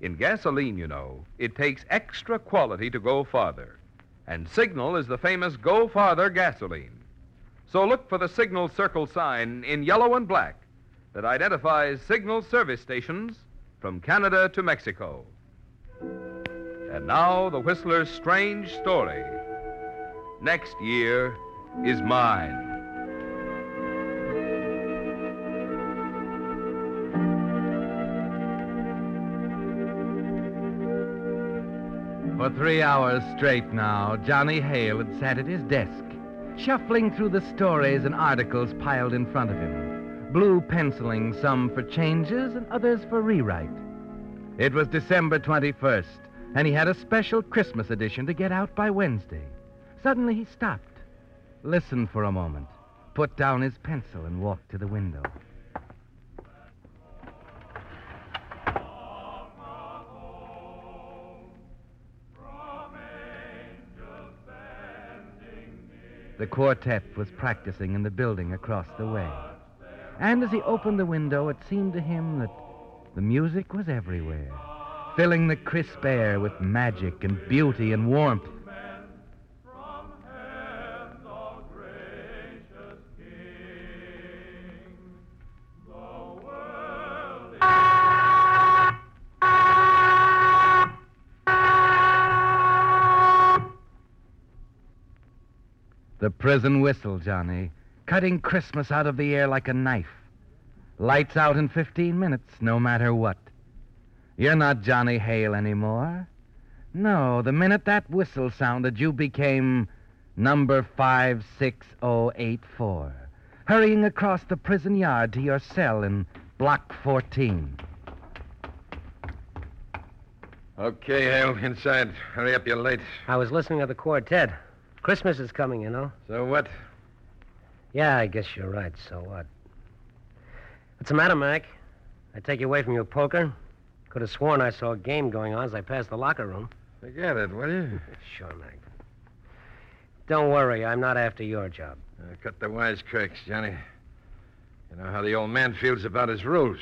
In gasoline, you know, it takes extra quality to go farther. And Signal is the famous Go Farther gasoline. So look for the Signal Circle sign in yellow and black that identifies Signal service stations from Canada to Mexico. And now, the Whistler's strange story. Next year is mine. For three hours straight now, Johnny Hale had sat at his desk, shuffling through the stories and articles piled in front of him, blue penciling some for changes and others for rewrite. It was December 21st, and he had a special Christmas edition to get out by Wednesday. Suddenly he stopped, listened for a moment, put down his pencil, and walked to the window. The quartet was practicing in the building across the way. And as he opened the window, it seemed to him that the music was everywhere, filling the crisp air with magic and beauty and warmth. The prison whistle, Johnny, cutting Christmas out of the air like a knife. Lights out in 15 minutes, no matter what. You're not Johnny Hale anymore. No, the minute that whistle sounded, you became number 56084, hurrying across the prison yard to your cell in Block 14. Okay, Hale, inside. Hurry up, you're late. I was listening to the quartet. Christmas is coming, you know. So what? Yeah, I guess you're right. So what? What's the matter, Mac? I take you away from your poker? Could have sworn I saw a game going on as I passed the locker room. Forget it, will you? Sure, Mac. Don't worry, I'm not after your job. Uh, cut the wisecracks, Johnny. You know how the old man feels about his rules.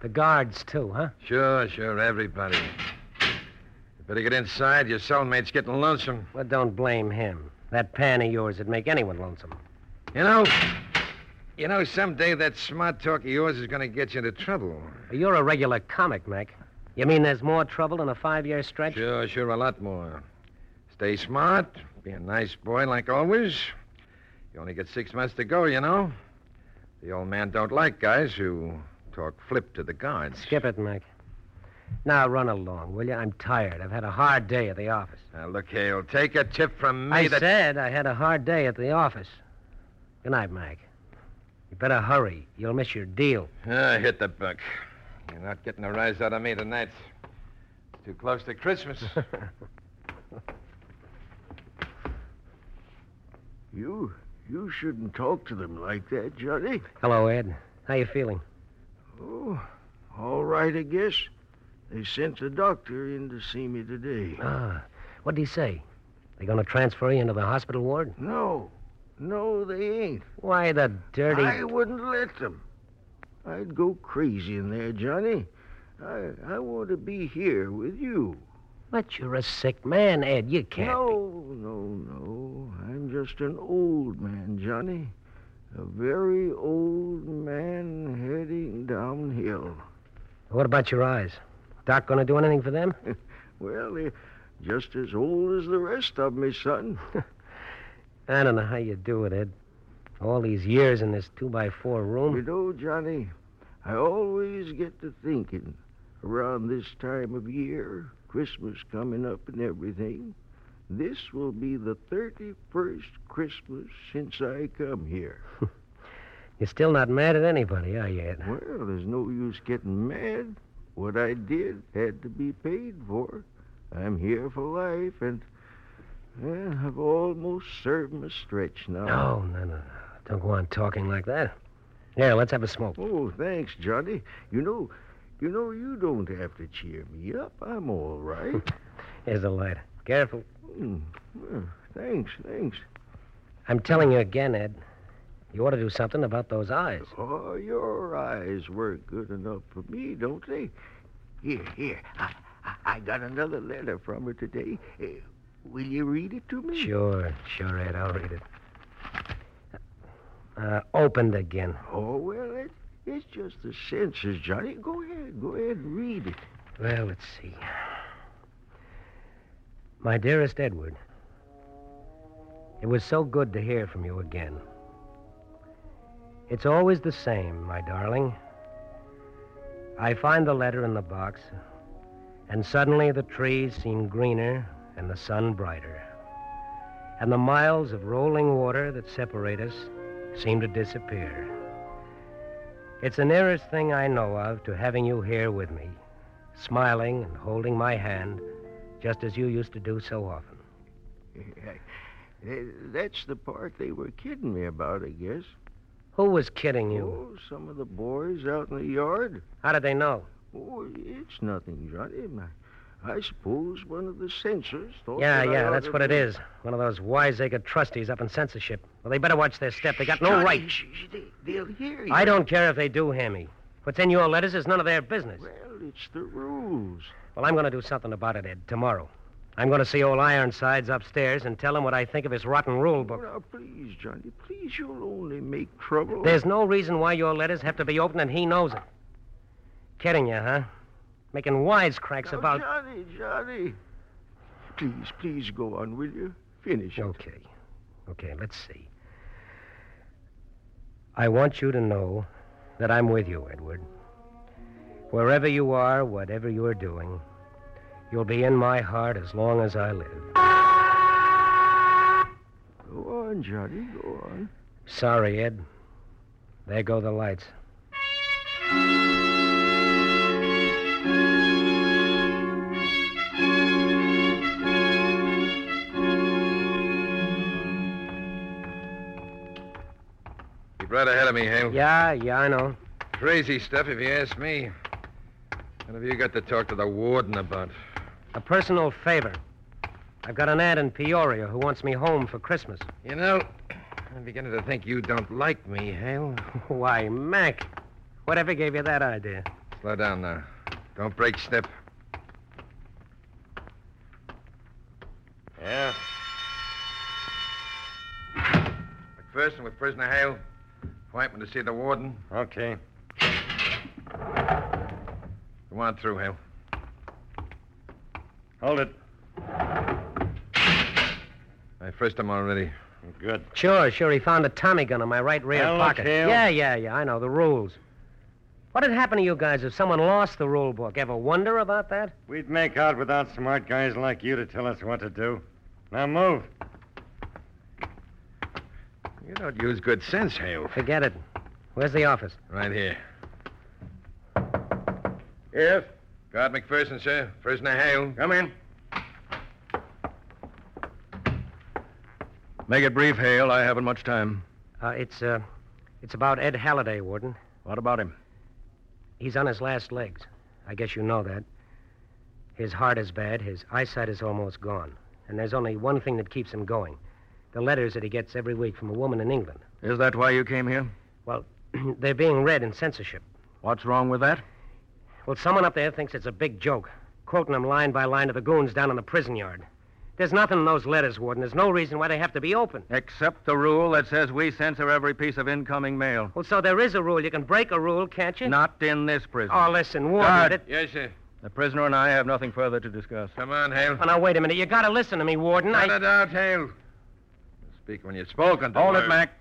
The guards, too, huh? Sure, sure, everybody. You better get inside. Your cellmate's getting lonesome. Well, don't blame him. That pan of yours would make anyone lonesome. You know, you know, someday that smart talk of yours is going to get you into trouble. You're a regular comic, Mac. You mean there's more trouble in a five-year stretch? Sure, sure, a lot more. Stay smart, be a nice boy like always. You only get six months to go, you know. The old man don't like guys who talk flip to the guards. Skip it, Mac. Now run along, will you? I'm tired. I've had a hard day at the office. Now, look here, you'll take a tip from me I that... said I had a hard day at the office. Good night, Mac. You better hurry. You'll miss your deal. Ah, hit the buck. You're not getting a rise out of me tonight. It's too close to Christmas. you you shouldn't talk to them like that, Johnny. Hello, Ed. How you feeling? Oh, all right, I guess. They sent the doctor in to see me today. Ah, What did he say? They gonna transfer you into the hospital ward? No, no, they ain't. Why, the dirty... I wouldn't let them. I'd go crazy in there, Johnny. I I want to be here with you. But you're a sick man, Ed. You can't No, no, no. I'm just an old man, Johnny. A very old man heading downhill. What about your eyes? Doc gonna do anything for them? Well, they're just as old as the rest of me, son. I don't know how you do it, Ed. All these years in this two-by-four room. You room. know, Johnny, I always get to thinking around this time of year, Christmas coming up and everything, this will be the 31st Christmas since I come here. You're still not mad at anybody, are you, Ed? Well, there's no use getting mad. What I did had to be paid for. I'm here for life, and well, I've almost served my stretch now. No, no, no, no. Don't go on talking like that. Yeah, let's have a smoke. Oh, thanks, Johnny. You know, you know, you don't have to cheer me up. I'm all right. Here's a light. Careful. Hmm. Well, thanks, thanks. I'm telling you again, Ed. You ought to do something about those eyes. Oh, your eyes work good enough for me, don't they? Here, here. I, I, got another letter from her today. Uh, will you read it to me? Sure, sure, Ed. I'll read it. Uh, opened again. Oh, well, it, it's just the censors, Johnny. Go ahead, go ahead and read it. Well, let's see. My dearest Edward, it was so good to hear from you again. It's always the same, my darling. I find the letter in the box, and suddenly the trees seem greener and the sun brighter. And the miles of rolling water that separate us seem to disappear. It's the nearest thing I know of to having you here with me, smiling and holding my hand, just as you used to do so often. That's the part they were kidding me about, I guess. Who was kidding you? Oh, some of the boys out in the yard. How did they know? Oh, it's nothing, Johnny. I, I suppose one of the censors thought. Yeah, that yeah, that's what it do- One of those wiseacre trustees up in censorship. Well, they better watch their step. They got no Johnny, right. they, they'll hear you. I don't care if they do hear me. What's in your letters is none of their business. Well, it's the rules. Well, I'm going to do something about it, Ed, tomorrow. I'm going to see old Ironsides upstairs and tell him what I think of his rotten rule book. now, please, Johnny, please, you'll only make trouble. There's no reason why your letters have to be open, and he knows it. Kidding you, huh? Making wisecracks Now, about. Johnny, Johnny. Please, please go on, will you? Finish it. Okay. Okay, let's see. I want you to know that I'm with you, Edward. Wherever you are, whatever you're doing, you'll be in my heart as long as I live. Go on, Johnny, go on. Sorry, Ed. There go the lights. Keep right ahead of me, Hale. Yeah, yeah, I know. Crazy stuff, if you ask me. What have you got to talk to the warden about? A personal favor. I've got an aunt in Peoria who wants me home for Christmas. You know, I'm beginning to think you don't like me, Hale. Why, Mac, whatever gave you that idea? Slow down now. Don't break step. Yeah. McPherson with prisoner Hale. Appointment to see the warden. Okay. Come on through, Hale. Hold it. I first him already. Good. Sure, sure. He found a Tommy gun in my right rear Now, look, pocket. Hale. Yeah, yeah, yeah. I know the rules. What'd happen to you guys if someone lost the rule book? Ever wonder about that? We'd make out without smart guys like you to tell us what to do. Now move. You don't use good sense, Hale. Forget it. Where's the office? Right here. Yes. Guard McPherson, sir. Prisoner Hale. Come in. Make it brief, Hale. I haven't much time. Uh, it's, uh, it's about Ed Halliday, Warden. What about him? He's on his last legs. I guess you know that. His heart is bad, his eyesight is almost gone. And there's only one thing that keeps him going the letters that he gets every week from a woman in England. Is that why you came here? Well, they're being read in censorship. What's wrong with that? Well, someone up there thinks it's a big joke, quoting them line by line to the goons down in the prison yard. There's nothing in those letters, Warden. There's no reason why they have to be open. Except the rule that says we censor every piece of incoming mail. Well, so there is a rule. You can break a rule, can't you? Not in this prison. Oh, listen, Warden. Guard. That... Yes, sir. The prisoner and I have nothing further to discuss. Come on, Hale. Oh, now, wait a minute. You gotta listen to me, Warden. Cut I... it out, Hale. Speak when you're spoken to. Hold it, Word. Mac.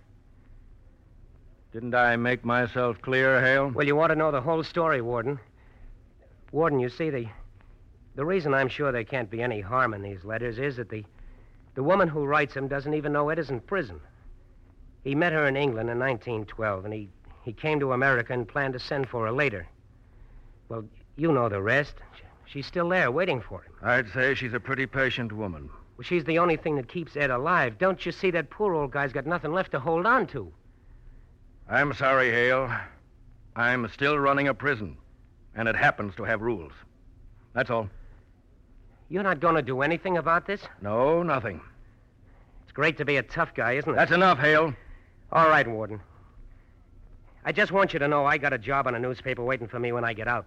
Didn't I make myself clear, Hale? Well, you want to know the whole story, Warden. Warden, you see, the the reason I'm sure there can't be any harm in these letters is that the the woman who writes them doesn't even know Ed is in prison. He met her in England in 1912, and he, he came to America and planned to send for her later. Well, you know the rest. She's still there, waiting for him. I'd say she's a pretty patient woman. Well, she's the only thing that keeps Ed alive. Don't you see that poor old guy's got nothing left to hold on to? I'm sorry, Hale. I'm still running a prison, and it happens to have rules. That's all. You're not going to do anything about this? No, nothing. It's great to be a tough guy, isn't it? That's enough, Hale. All right, Warden. I just want you to know I got a job on a newspaper waiting for me when I get out.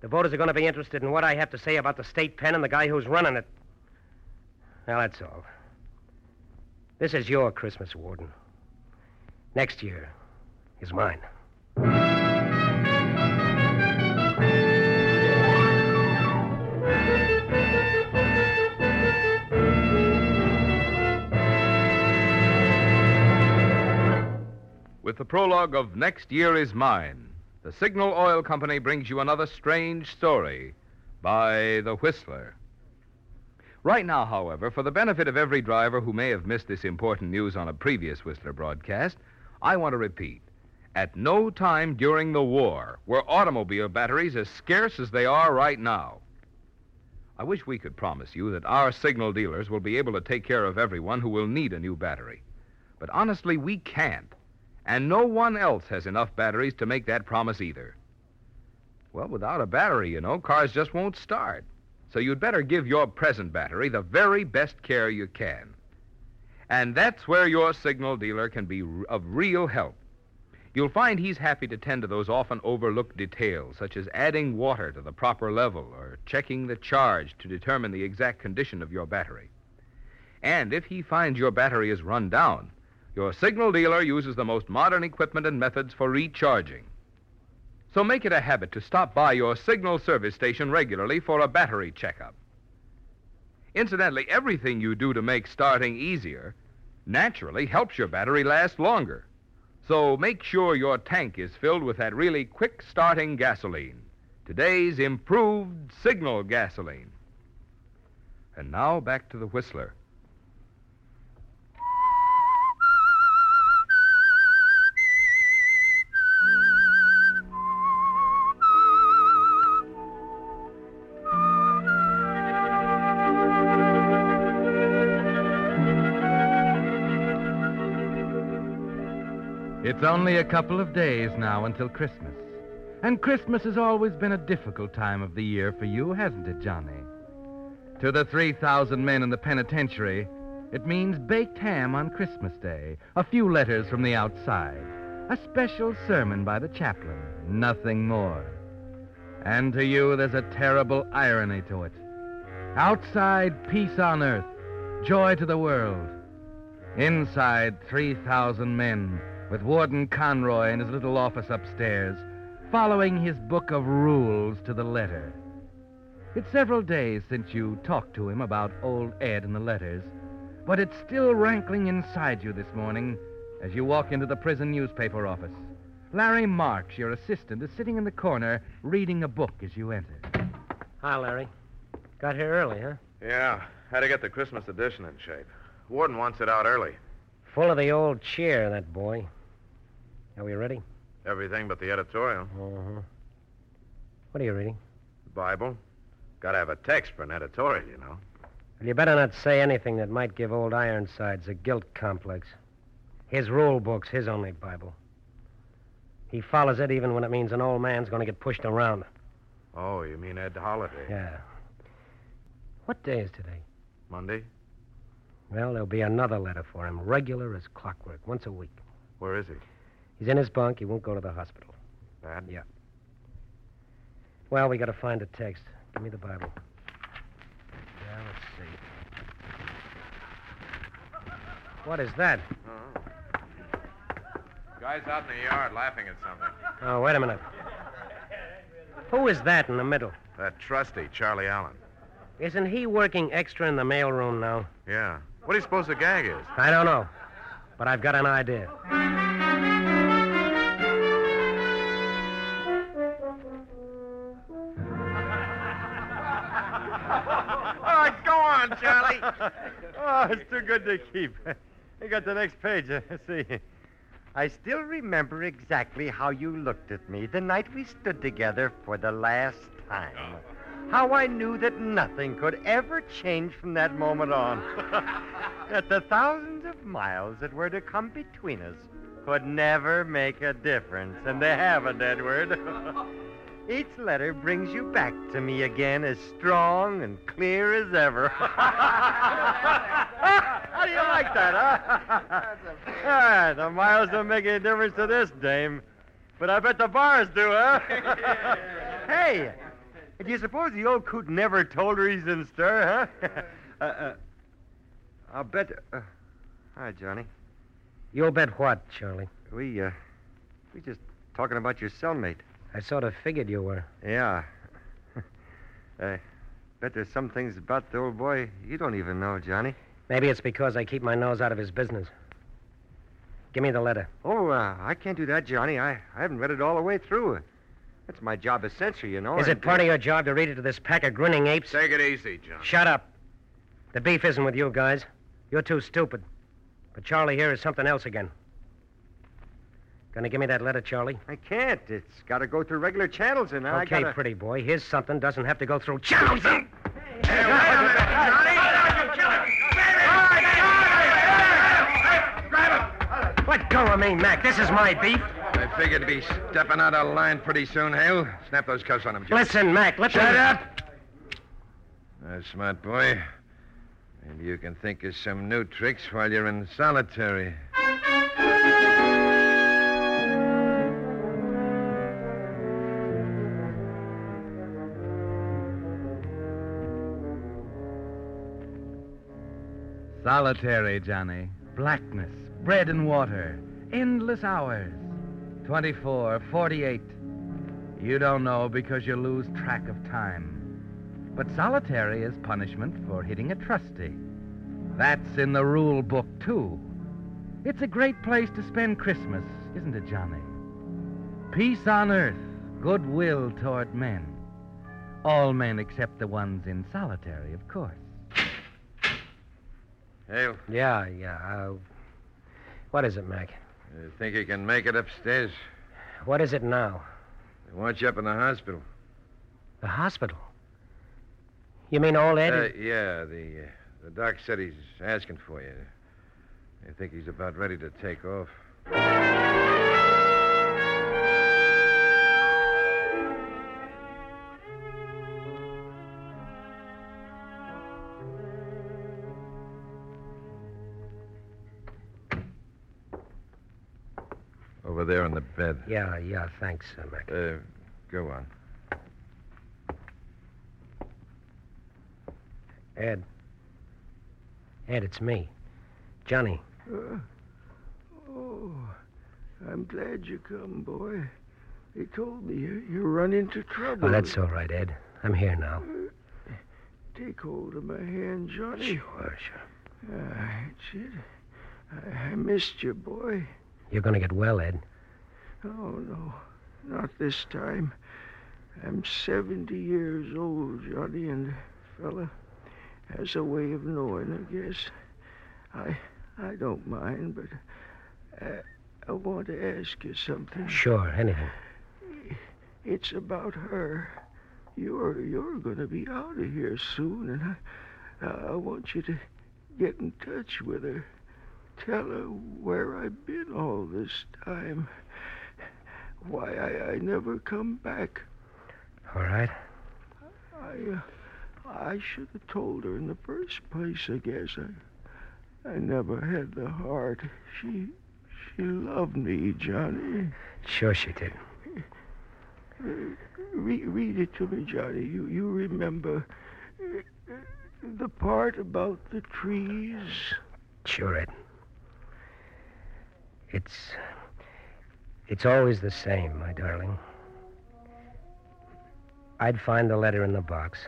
The voters are going to be interested in what I have to say about the state pen and the guy who's running it. Now, that's all. This is your Christmas, Warden. Next year is mine. With the prologue of Next Year Is Mine, the Signal Oil Company brings you another strange story by The Whistler. Right now, however, for the benefit of every driver who may have missed this important news on a previous Whistler broadcast, I want to repeat. At no time during the war were automobile batteries as scarce as they are right now. I wish we could promise you that our signal dealers will be able to take care of everyone who will need a new battery. But honestly, we can't. And no one else has enough batteries to make that promise either. Well, without a battery, you know, cars just won't start. So you'd better give your present battery the very best care you can. And that's where your signal dealer can be of real help. You'll find he's happy to tend to those often overlooked details, such as adding water to the proper level or checking the charge to determine the exact condition of your battery. And if he finds your battery is run down, your signal dealer uses the most modern equipment and methods for recharging. So make it a habit to stop by your signal service station regularly for a battery checkup. Incidentally, everything you do to make starting easier naturally helps your battery last longer. So make sure your tank is filled with that really quick starting gasoline. Today's improved signal gasoline. And now back to the Whistler. It's only a couple of days now until Christmas. And Christmas has always been a difficult time of the year for you, hasn't it, Johnny? To the 3,000 men in the penitentiary, it means baked ham on Christmas Day, a few letters from the outside, a special sermon by the chaplain, nothing more. And to you, there's a terrible irony to it. Outside, peace on earth, joy to the world. Inside, 3,000 men with Warden Conroy in his little office upstairs, following his book of rules to the letter. It's several days since you talked to him about old Ed and the letters, but it's still rankling inside you this morning as you walk into the prison newspaper office. Larry Marks, your assistant, is sitting in the corner reading a book as you enter. Hi, Larry. Got here early, huh? Yeah, had to get the Christmas edition in shape. Warden wants it out early. Full of the old cheer, that boy. Are we ready? Everything but the editorial. Uh-huh. What are you reading? The Bible. Got to have a text for an editorial, you know. Well, you better not say anything that might give old Ironsides a guilt complex. His rule book's his only Bible. He follows it even when it means an old man's going to get pushed around. Oh, you mean Ed Holiday? Yeah. What day is today? Monday? Well, there'll be another letter for him, regular as clockwork, once a week. Where is he? He's in his bunk. He won't go to the hospital. Bad? Yeah. Well, we got to find a text. Give me the Bible. Yeah, let's see. What is that? Mm-hmm. Guy's out in the yard laughing at something. Oh, wait a minute. Who is that in the middle? That trusty, Charlie Allen. Isn't he working extra in the mailroom now? Yeah. What do you suppose the gag is? I don't know. But I've got an idea. It's too good to keep. You got the next page. See. I still remember exactly how you looked at me the night we stood together for the last time. Oh. How I knew that nothing could ever change from that moment on. that the thousands of miles that were to come between us could never make a difference. And they haven't, Edward. Each letter brings you back to me again as strong and clear as ever. How do you like that, huh? Ah, the miles don't make any difference to this dame. But I bet the bars do, huh? hey, do you suppose the old coot never told her he's in stir, huh? uh, uh, I'll bet. Uh, hi, Johnny. You'll bet what, Charlie? We, uh, we just talking about your cellmate. I sort of figured you were. Yeah. I bet there's some things about the old boy you don't even know, Johnny. Maybe it's because I keep my nose out of his business. Give me the letter. Oh, uh, I can't do that, Johnny. I, I haven't read it all the way through. That's my job as censor, you know. Is it part of your job to read it to this pack of grinning apes? Take it easy, John. Shut up. The beef isn't with you guys. You're too stupid. But Charlie here is something else again. Gonna give me that letter, Charlie? I can't. It's got to go through regular channels, and I okay, gotta... pretty boy. Here's something doesn't have to go through channels. Let go of me, Mac. This is my beef. I figured to be stepping out of line pretty soon, Hale. Snap those cuffs on him, Joe. Listen, Mac. Let's Shut me... up! That's smart boy. Maybe you can think of some new tricks while you're in solitary. Solitary, Johnny. Blackness, bread and water, endless hours. 24, 48. You don't know because you lose track of time. But solitary is punishment for hitting a trustee. That's in the rule book, too. It's a great place to spend Christmas, isn't it, Johnny? Peace on earth, goodwill toward men. All men except the ones in solitary, of course. Hale, Yeah, yeah. Uh, what is it, Mac? You think you can make it upstairs? What is it now? They want you up in the hospital. The hospital. You mean old Ed? Uh, yeah, the, uh, the doc said he's asking for you. I think he's about ready to take off. Yeah, yeah. Thanks, uh, Mac. Uh, go on. Ed. Ed, it's me. Johnny. Uh, oh, I'm glad you come, boy. They told me you, you run into trouble. Oh, that's all right, Ed. I'm here now. Take hold of my hand, Johnny. Sure, sure. Ah, that's it. I, I missed you, boy. You're going to get well, Ed. Oh, no. Not this time. I'm 70 years old, Johnny, and the fella has a way of knowing, I guess. I I don't mind, but uh, I want to ask you something. Sure, anything. It's about her. You're you're going to be out of here soon, and I, I want you to get in touch with her. Tell her where I've been all this time. Why I, I never come back. All right. I, uh, I should have told her in the first place, I guess. I, I never had the heart. She, she loved me, Johnny. Sure she did. Uh, re- read it to me, Johnny. You, you remember uh, the part about the trees? Sure, Ed. It's. It's always the same, my darling. I'd find the letter in the box,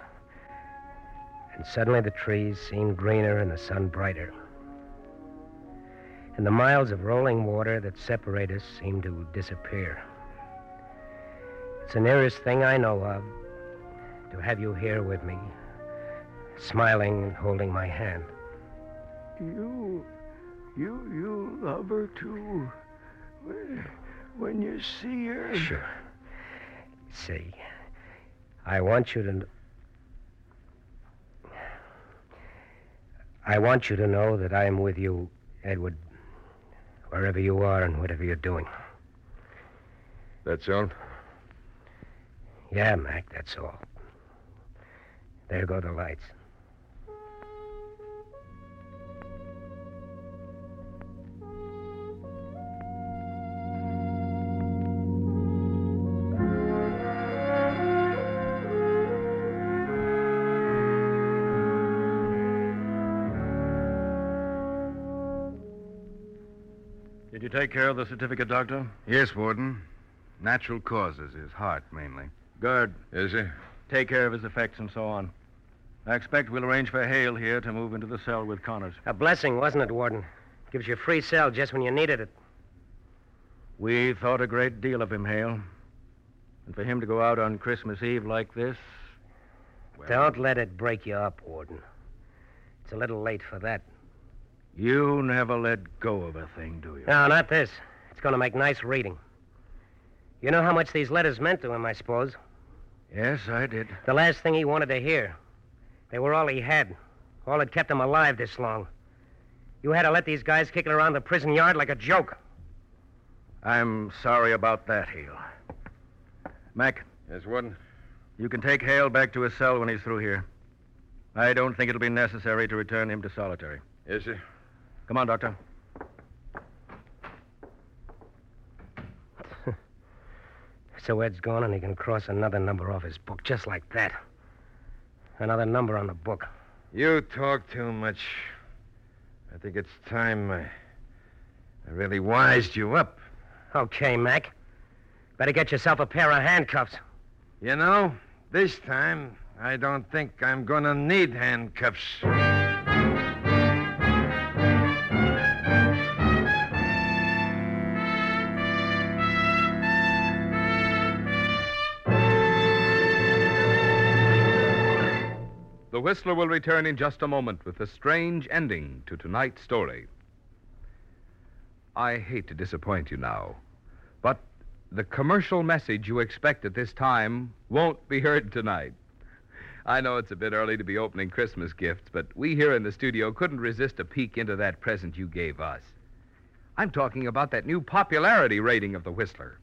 and suddenly the trees seemed greener and the sun brighter. And the miles of rolling water that separate us seemed to disappear. It's the nearest thing I know of to have you here with me, smiling and holding my hand. You, you, you love her too. When, when you see her. Sure. See, I want you to. I want you to know that I am with you, Edward, wherever you are and whatever you're doing. That's all? Yeah, Mac, that's all. There go the lights. Care of the certificate, Doctor? Yes, Warden. Natural causes, his heart mainly. Good. Is he? Take care of his effects and so on. I expect we'll arrange for Hale here to move into the cell with Connors. A blessing, wasn't it, Warden? Gives you a free cell just when you needed it. We thought a great deal of him, Hale. And for him to go out on Christmas Eve like this. well, Don't let it break you up, Warden. It's a little late for that. You never let go of a thing, do you? No, not this. It's going to make nice reading. You know how much these letters meant to him, I suppose. Yes, I did. The last thing he wanted to hear. They were all he had, all that kept him alive this long. You had to let these guys kick it around the prison yard like a joke. I'm sorry about that, Hale. Mac, Yes, Warden? you can take Hale back to his cell when he's through here. I don't think it'll be necessary to return him to solitary. Yes, sir. Come on, Doctor. So Ed's gone, and he can cross another number off his book just like that. Another number on the book. You talk too much. I think it's time I, I really wised you up. Okay, Mac. Better get yourself a pair of handcuffs. You know, this time I don't think I'm gonna need handcuffs. Whistler will return in just a moment with a strange ending to tonight's story. I hate to disappoint you now, but the commercial message you expect at this time won't be heard tonight. I know it's a bit early to be opening Christmas gifts, but we here in the studio couldn't resist a peek into that present you gave us. I'm talking about that new popularity rating of the Whistler.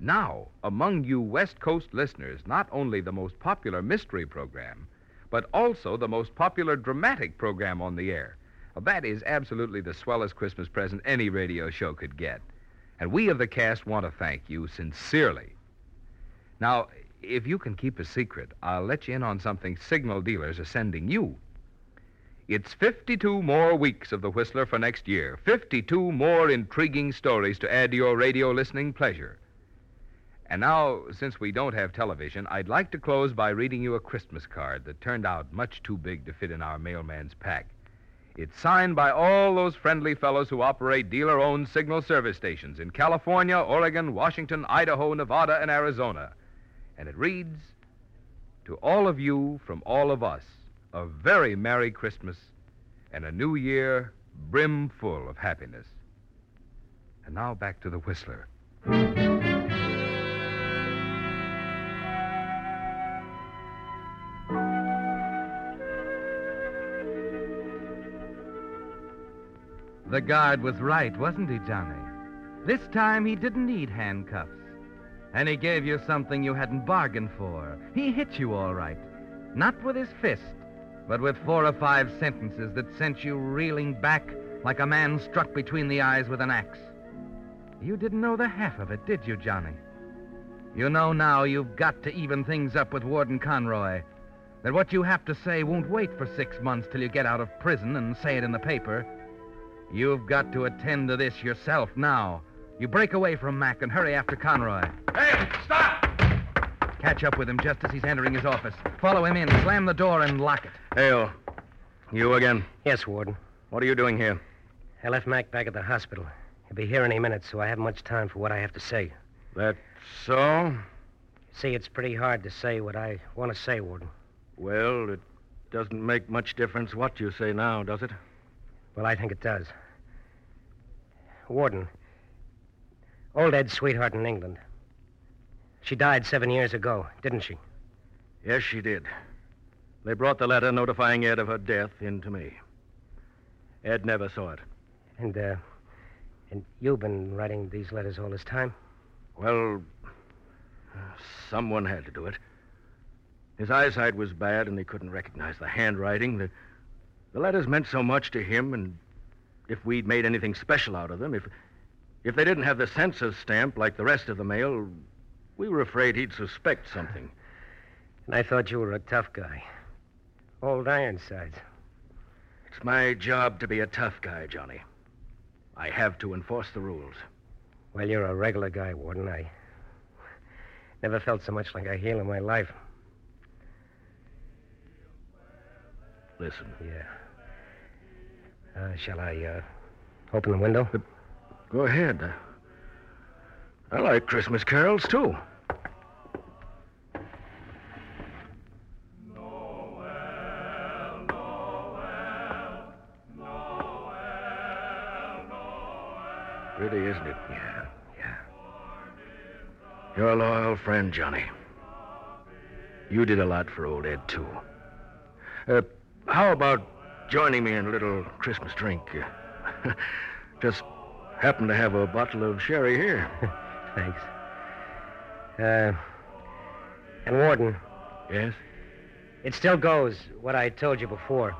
Now, among you West Coast listeners, not only the most popular mystery program, but also the most popular dramatic program on the air. Well, that is absolutely the swellest Christmas present any radio show could get. And we of the cast want to thank you sincerely. Now, if you can keep a secret, I'll let you in on something signal dealers are sending you. It's 52 more weeks of The Whistler for next year, 52 more intriguing stories to add to your radio listening pleasure. And now, since we don't have television, I'd like to close by reading you a Christmas card that turned out much too big to fit in our mailman's pack. It's signed by all those friendly fellows who operate dealer owned signal service stations in California, Oregon, Washington, Idaho, Nevada, and Arizona. And it reads To all of you from all of us, a very Merry Christmas and a New Year brimful of happiness. And now back to the Whistler. The guard was right, wasn't he, Johnny? This time he didn't need handcuffs. And he gave you something you hadn't bargained for. He hit you all right. Not with his fist, but with four or five sentences that sent you reeling back like a man struck between the eyes with an axe. You didn't know the half of it, did you, Johnny? You know now you've got to even things up with Warden Conroy. That what you have to say won't wait for six months till you get out of prison and say it in the paper. You've got to attend to this yourself now. You break away from Mac and hurry after Conroy. Hey, stop! Catch up with him just as he's entering his office. Follow him in, slam the door, and lock it. Hale, you again. Yes, Warden. What are you doing here? I left Mac back at the hospital. He'll be here any minute, so I haven't much time for what I have to say. That so? See, it's pretty hard to say what I want to say, Warden. Well, it doesn't make much difference what you say now, does it? Well, I think it does. Warden, old Ed's sweetheart in England. She died seven years ago, didn't she? Yes, she did. They brought the letter notifying Ed of her death in to me. Ed never saw it. And, uh, and you've been writing these letters all this time? Well, someone had to do it. His eyesight was bad, and he couldn't recognize the handwriting. The, the letters meant so much to him, and if we'd made anything special out of them, if, if they didn't have the census stamp like the rest of the mail, we were afraid he'd suspect something. And I thought you were a tough guy. Old Ironsides. It's my job to be a tough guy, Johnny. I have to enforce the rules. Well, you're a regular guy, Warden. I never felt so much like a heel in my life. Listen. Yeah. Uh, shall I, uh, open the window? Go ahead. I like Christmas carols, too. Pretty, isn't it? Yeah, yeah. You're a loyal friend, Johnny. You did a lot for old Ed, too. Uh, how about joining me in a little Christmas drink? Uh, just happen to have a bottle of sherry here. Thanks. Uh, and Warden, yes? it still goes what I told you before.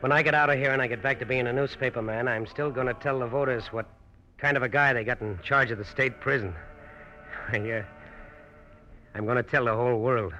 When I get out of here and I get back to being a newspaper man, I'm still going to tell the voters what kind of a guy they got in charge of the state prison. I, uh, I'm going to tell the whole world.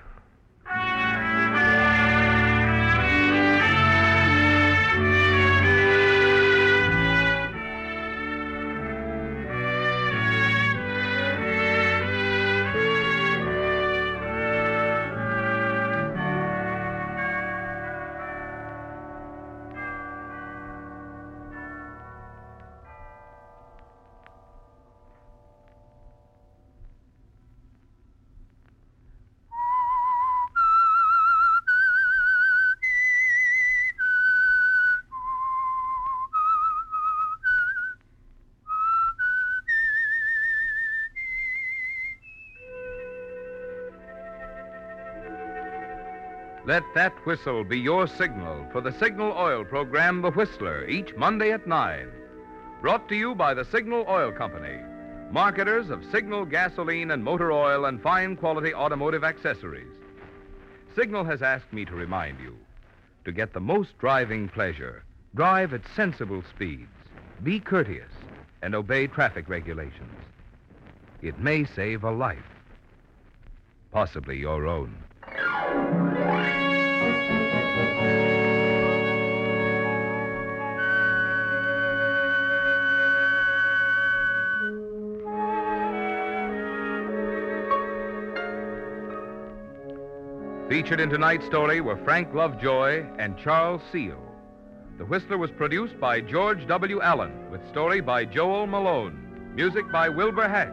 Let that whistle be your signal for the Signal Oil program, The Whistler, each Monday at 9. Brought to you by the Signal Oil Company, marketers of Signal gasoline and motor oil and fine quality automotive accessories. Signal has asked me to remind you to get the most driving pleasure, drive at sensible speeds, be courteous, and obey traffic regulations. It may save a life, possibly your own. Featured in tonight's story were Frank Lovejoy and Charles Seel. The Whistler was produced by George W. Allen, with story by Joel Malone, music by Wilbur Hatch,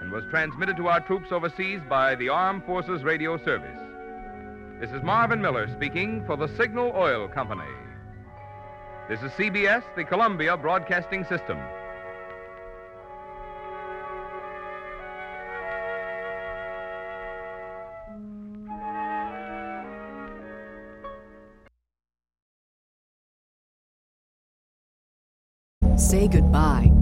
and was transmitted to our troops overseas by the Armed Forces Radio Service. This is Marvin Miller speaking for the Signal Oil Company. This is CBS, the Columbia Broadcasting System. Say goodbye